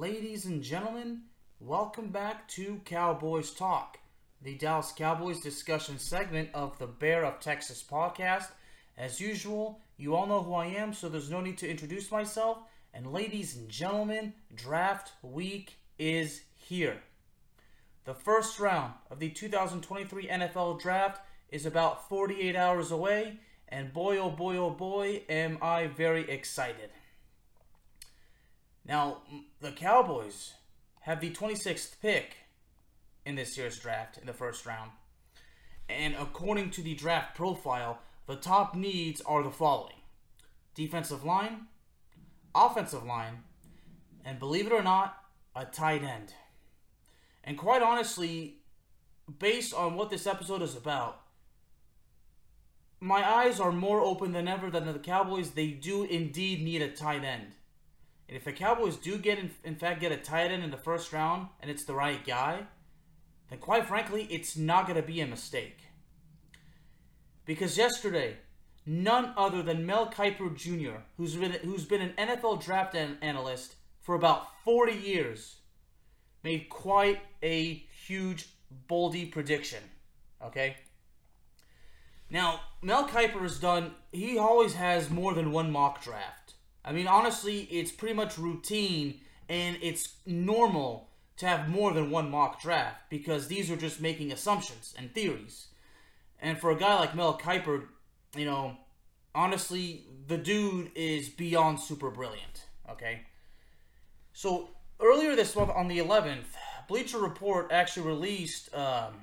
Ladies and gentlemen, welcome back to Cowboys Talk, the Dallas Cowboys discussion segment of the Bear of Texas podcast. As usual, you all know who I am, so there's no need to introduce myself. And ladies and gentlemen, draft week is here. The first round of the 2023 NFL Draft is about 48 hours away, and boy, oh boy, oh boy, am I very excited. Now, the Cowboys have the 26th pick in this year's draft in the first round. And according to the draft profile, the top needs are the following defensive line, offensive line, and believe it or not, a tight end. And quite honestly, based on what this episode is about, my eyes are more open than ever that the Cowboys they do indeed need a tight end. And if the Cowboys do get in, in fact get a tight end in the first round and it's the right guy, then quite frankly, it's not going to be a mistake. Because yesterday, none other than Mel Kiper Jr., who's been who's been an NFL draft an- analyst for about 40 years, made quite a huge boldy prediction. Okay? Now, Mel Kiper has done, he always has more than one mock draft. I mean, honestly, it's pretty much routine and it's normal to have more than one mock draft because these are just making assumptions and theories. And for a guy like Mel Kiper, you know, honestly, the dude is beyond super brilliant, okay? So, earlier this month on the 11th, Bleacher Report actually released um,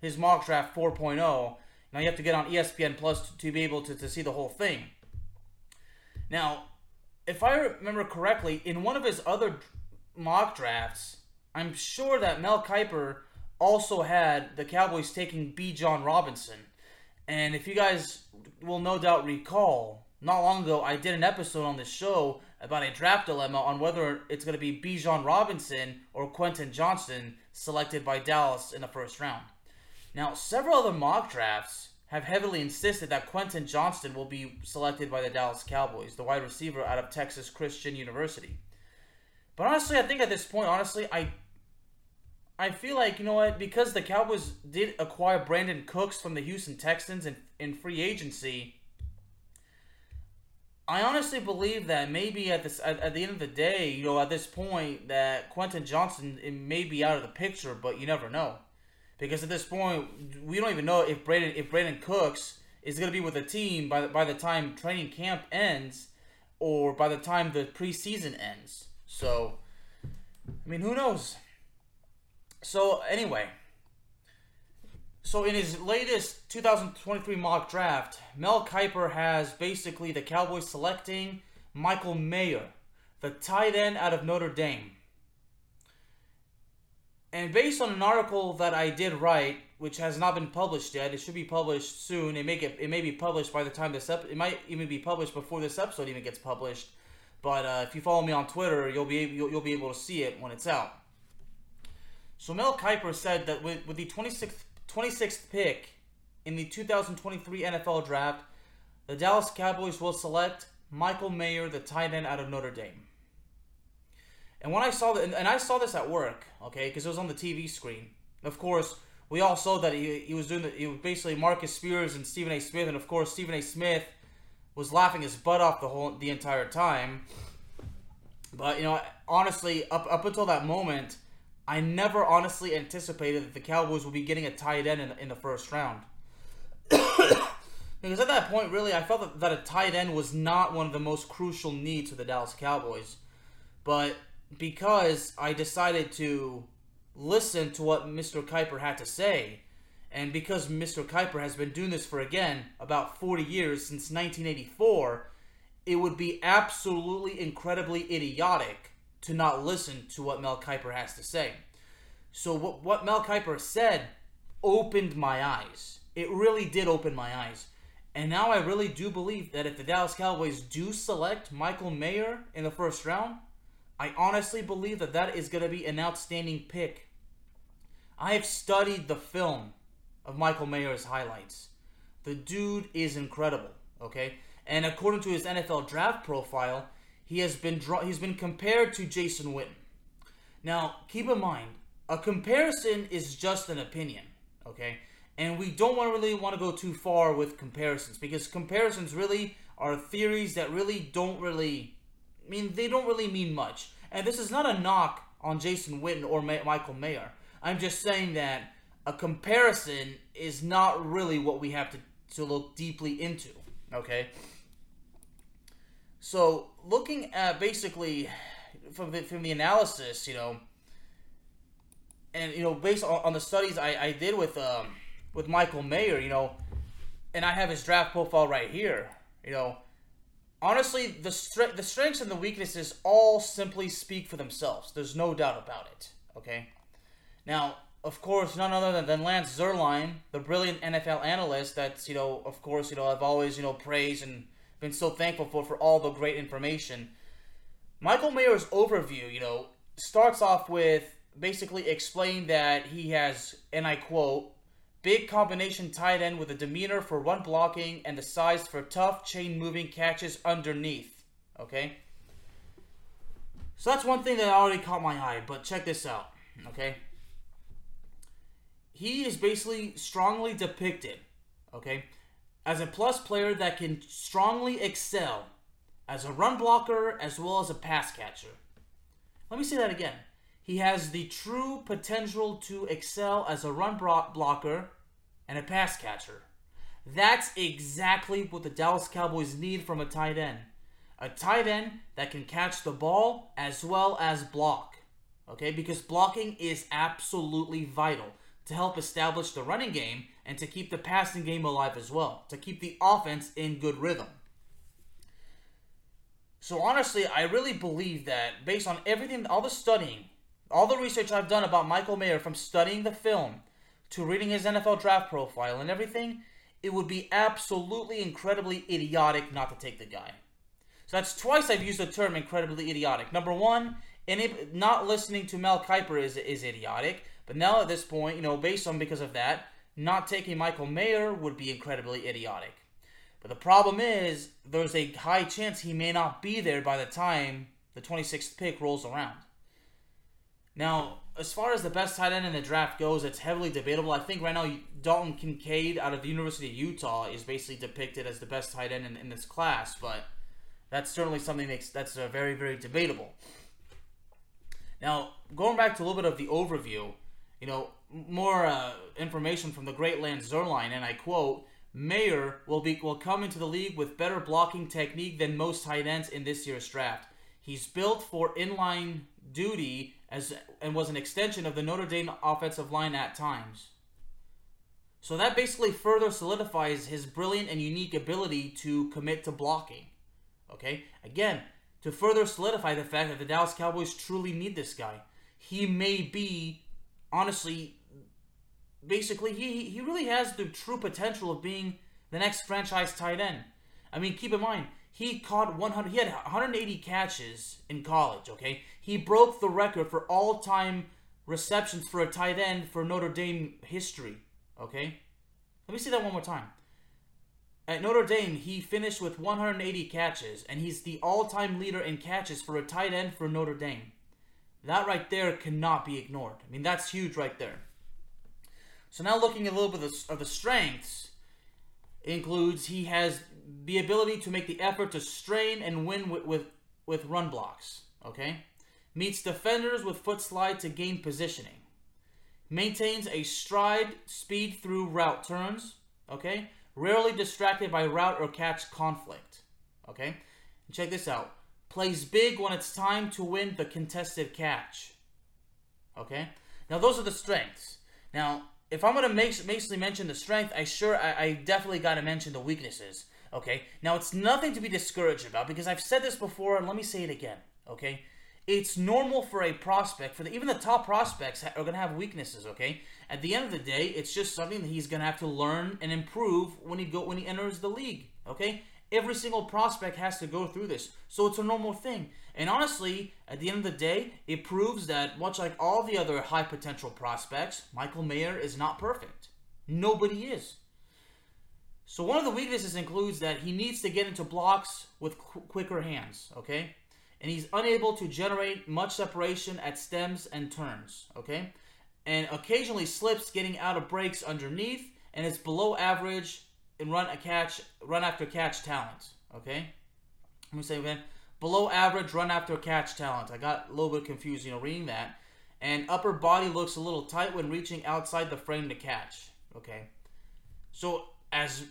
his mock draft 4.0 now you have to get on ESPN Plus to, to be able to, to see the whole thing. Now, if I remember correctly, in one of his other mock drafts, I'm sure that Mel Kiper also had the Cowboys taking Bijan Robinson. And if you guys will no doubt recall, not long ago I did an episode on this show about a draft dilemma on whether it's going to be Bijan Robinson or Quentin Johnston selected by Dallas in the first round. Now, several other mock drafts have heavily insisted that Quentin Johnston will be selected by the Dallas Cowboys, the wide receiver out of Texas Christian University. But honestly, I think at this point, honestly, I I feel like, you know what, because the Cowboys did acquire Brandin Cooks from the Houston Texans in, in free agency, I honestly believe that maybe at this at, at, the end of the day, you know, at this point, that Quentin Johnston it may be out of the picture, but you never know. Because at this point, we don't even know if Brandin if Brandin Cooks is going to be with the team by the, by the time training camp ends, or by the time the preseason ends. So, I mean, who knows? So anyway, so in his latest 2023 mock draft, Mel Kiper has basically the Cowboys selecting Michael Mayer, the tight end out of Notre Dame. And based on an article that I did write, which has not been published yet, it should be published soon. It may get, it may be published by the time this ep- it might even be published before this episode even gets published. But uh, if you follow me on Twitter, you'll be able, you'll, you'll, be able to see it when it's out. So Mel Kiper said that with, with the 26th 26th pick in the 2023 NFL Draft, the Dallas Cowboys will select Michael Mayer, the tight end out of Notre Dame. And when I saw that, and I saw this at work, okay, because it was on the TV screen. Of course, we all saw that he, he was doing the, he was basically Marcus Spears and Stephen A. Smith, and of course Stephen A. Smith was laughing his butt off the whole the entire time. But you know, honestly, up up until that moment, I never honestly anticipated that the Cowboys would be getting a tight end in, in the first round. because at that point, really, I felt that, that a tight end was not one of the most crucial needs for the Dallas Cowboys. But because I decided to listen to what Mr. Kiper had to say, and because Mr. Kiper has been doing this for again about 40 years since 1984, it would be absolutely incredibly idiotic to not listen to what Mel Kiper has to say. So what what Mel Kiper said opened my eyes. It really did open my eyes. And now I really do believe that if the Dallas Cowboys do select Michael Mayer in the first round, I honestly believe that that is going to be an outstanding pick. I have studied the film of Michael Mayer's highlights. The dude is incredible, okay? And according to his NFL draft profile, he has been draw- he's been compared to Jason Witten. Now, keep in mind, a comparison is just an opinion, okay? And we don't want to really want to go too far with comparisons because comparisons really are theories that really don't really I mean they don't really mean much. And this is not a knock on Jason Witten or Michael Mayer. I'm just saying that a comparison is not really what we have to, to look deeply into, okay? So, looking at basically from the, from the analysis, you know, and you know, based on, on the studies I, I did with um, with Michael Mayer, you know, and I have his draft profile right here, you know, honestly, the stre- the strengths and the weaknesses all simply speak for themselves. There's no doubt about it. Okay, now of course, none other than, than Lance Zierlein, the brilliant NFL analyst that's, you know, of course, you know, I've always, you know, praised and been so thankful for, for all the great information. Michael Mayer's overview, you know, starts off with basically explaining that he has, and I quote, big combination tight end with a demeanor for run blocking and the size for tough chain moving catches underneath. Okay? So that's one thing that already caught my eye, but check this out. Okay? He is basically strongly depicted, okay, as a plus player that can strongly excel as a run blocker as well as a pass catcher. Let me say that again. He has the true potential to excel as a run blocker and a pass catcher. That's exactly what the Dallas Cowboys need from a tight end. A tight end that can catch the ball as well as block. Okay, because blocking is absolutely vital to help establish the running game and to keep the passing game alive as well, to keep the offense in good rhythm. So honestly, I really believe that based on everything, all the studying, all the research I've done about Michael Mayer from studying the film to reading his NFL draft profile and everything, it would be absolutely incredibly idiotic not to take the guy. So that's twice I've used the term incredibly idiotic. Number one, not listening to Mel Kiper is, is idiotic. But now at this point, you know, based on because of that, not taking Michael Mayer would be incredibly idiotic. But the problem is, there's a high chance he may not be there by the time the 26th pick rolls around. Now, as far as the best tight end in the draft goes, it's heavily debatable. I think right now Dalton Kincaid out of the University of Utah is basically depicted as the best tight end in, in this class, but that's certainly something that's, that's uh, very, very debatable. Now, going back to a little bit of the overview, you know, more uh, information from the great Lance Zierlein, and I quote, Mayer will be will come into the league with better blocking technique than most tight ends in this year's draft. He's built for inline duty as and was an extension of the Notre Dame offensive line at times. So that basically further solidifies his brilliant and unique ability to commit to blocking. Okay? Again, to further solidify the fact that the Dallas Cowboys truly need this guy. He may be honestly, basically, he he really has the true potential of being the next franchise tight end. I mean, keep in mind, he caught 100. He had 180 catches in college. Okay, he broke the record for all-time receptions for a tight end for Notre Dame history. Okay, let me see that one more time. At Notre Dame, he finished with 180 catches, and he's the all-time leader in catches for a tight end for Notre Dame. That right there cannot be ignored. I mean, that's huge right there. So now looking a little bit of the, of the strengths, includes he has the ability to make the effort to strain and win with, with, with run blocks. Okay? Meets defenders with foot slide to gain positioning. Maintains a stride speed through route turns. Okay? Rarely distracted by route or catch conflict. Okay? Check this out plays big when it's time to win the contested catch. Okay? Now, those are the strengths. Now, if I'm going to basically mention the strength, I sure, I, I definitely got to mention the weaknesses. Okay? Now, it's nothing to be discouraged about because I've said this before, and let me say it again. Okay? It's normal for a prospect, for the, even the top prospects are going to have weaknesses. Okay? At the end of the day, it's just something that he's going to have to learn and improve when he go when he enters the league. Okay? Every single prospect has to go through this. So it's a normal thing. And honestly, at the end of the day, it proves that much like all the other high potential prospects, Michael Mayer is not perfect. Nobody is. So one of the weaknesses includes that he needs to get into blocks with qu- quicker hands, okay? and he's unable to generate much separation at stems and turns. Okay, and occasionally slips getting out of breaks underneath, and is below average in run a catch, run after catch talent. Okay, let me say again, below average run after catch talent. I got a little bit confused, you know, reading that. And upper body looks a little tight when reaching outside the frame to catch. Okay, so as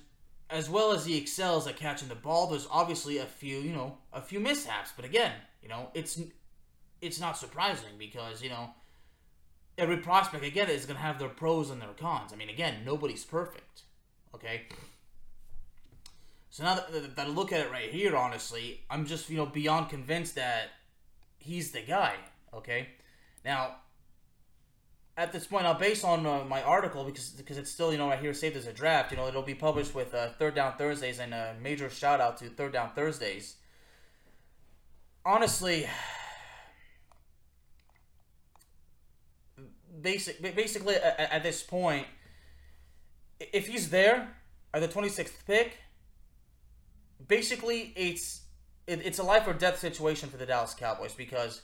as well as he excels at catching the ball, there's obviously a few, you know, a few mishaps. But again, you know, it's it's not surprising because you know every prospect again is going to have their pros and their cons. I mean, again, nobody's perfect. Okay. So now that, that I look at it right here, honestly, I'm just you know beyond convinced that he's the guy. Okay. Now, at this point, now based on uh, my article, because because it's still you know right here saved as a draft, you know it'll be published with uh, Third Down Thursdays, and a major shout out to Third Down Thursdays. Honestly, basic basically at, at this point, if he's there at the twenty sixth pick, basically it's it, it's a life or death situation for the Dallas Cowboys because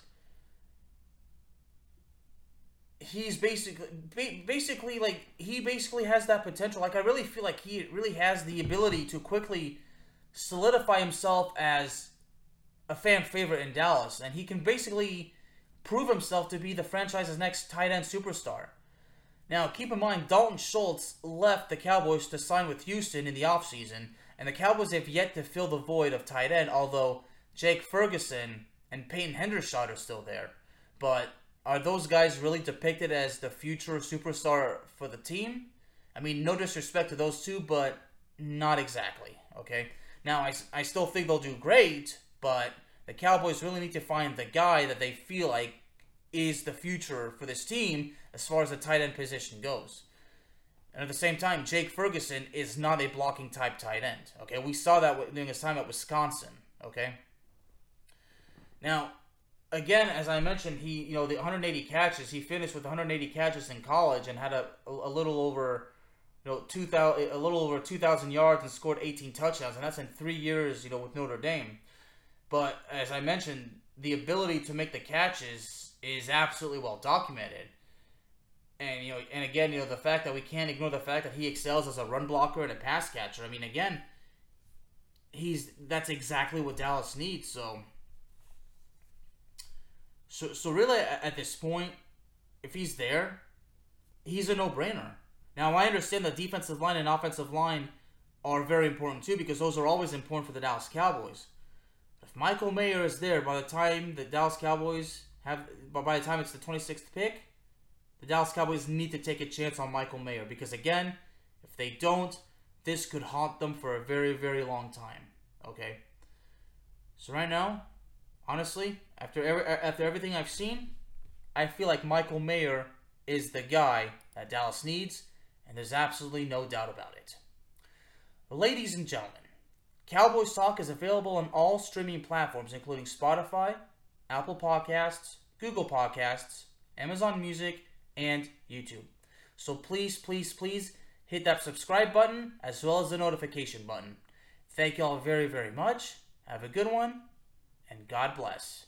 he's basically basically like he basically has that potential. Like I really feel like he really has the ability to quickly solidify himself as a fan favorite in Dallas, and he can basically prove himself to be the franchise's next tight end superstar. Now, keep in mind, Dalton Schultz left the Cowboys to sign with Houston in the offseason, and the Cowboys have yet to fill the void of tight end, although Jake Ferguson and Peyton Hendershot are still there. But are those guys really depicted as the future superstar for the team? I mean, no disrespect to those two, but not exactly, okay? Now, I, I still think they'll do great, but the Cowboys really need to find the guy that they feel like is the future for this team as far as the tight end position goes. And at the same time, Jake Ferguson is not a blocking type tight end. Okay, we saw that during his time at Wisconsin. Okay. Now, again, as I mentioned, he you know the 180 catches. He finished with 180 catches in college and had a, a little over you know 2000 a little over 2,000 yards and scored 18 touchdowns, and that's in three years you know with Notre Dame. But as I mentioned, the ability to make the catches is absolutely well documented. And you know, and again, you know, the fact that we can't ignore the fact that he excels as a run blocker and a pass catcher. I mean, again, he's that's exactly what Dallas needs. So so, so really, at this point, if he's there, he's a no-brainer. Now, I understand the defensive line and offensive line are very important too because those are always important for the Dallas Cowboys. If Michael Mayer is there by the time the Dallas Cowboys have, by the time it's the 26th pick, the Dallas Cowboys need to take a chance on Michael Mayer because again, if they don't, this could haunt them for a very, very long time. Okay. So right now, honestly, after every, after everything I've seen, I feel like Michael Mayer is the guy that Dallas needs, and there's absolutely no doubt about it. Ladies and gentlemen, Cowboys Talk is available on all streaming platforms, including Spotify, Apple Podcasts, Google Podcasts, Amazon Music, and YouTube. So please, please, please hit that subscribe button as well as the notification button. Thank you all very, very much. Have a good one, and God bless.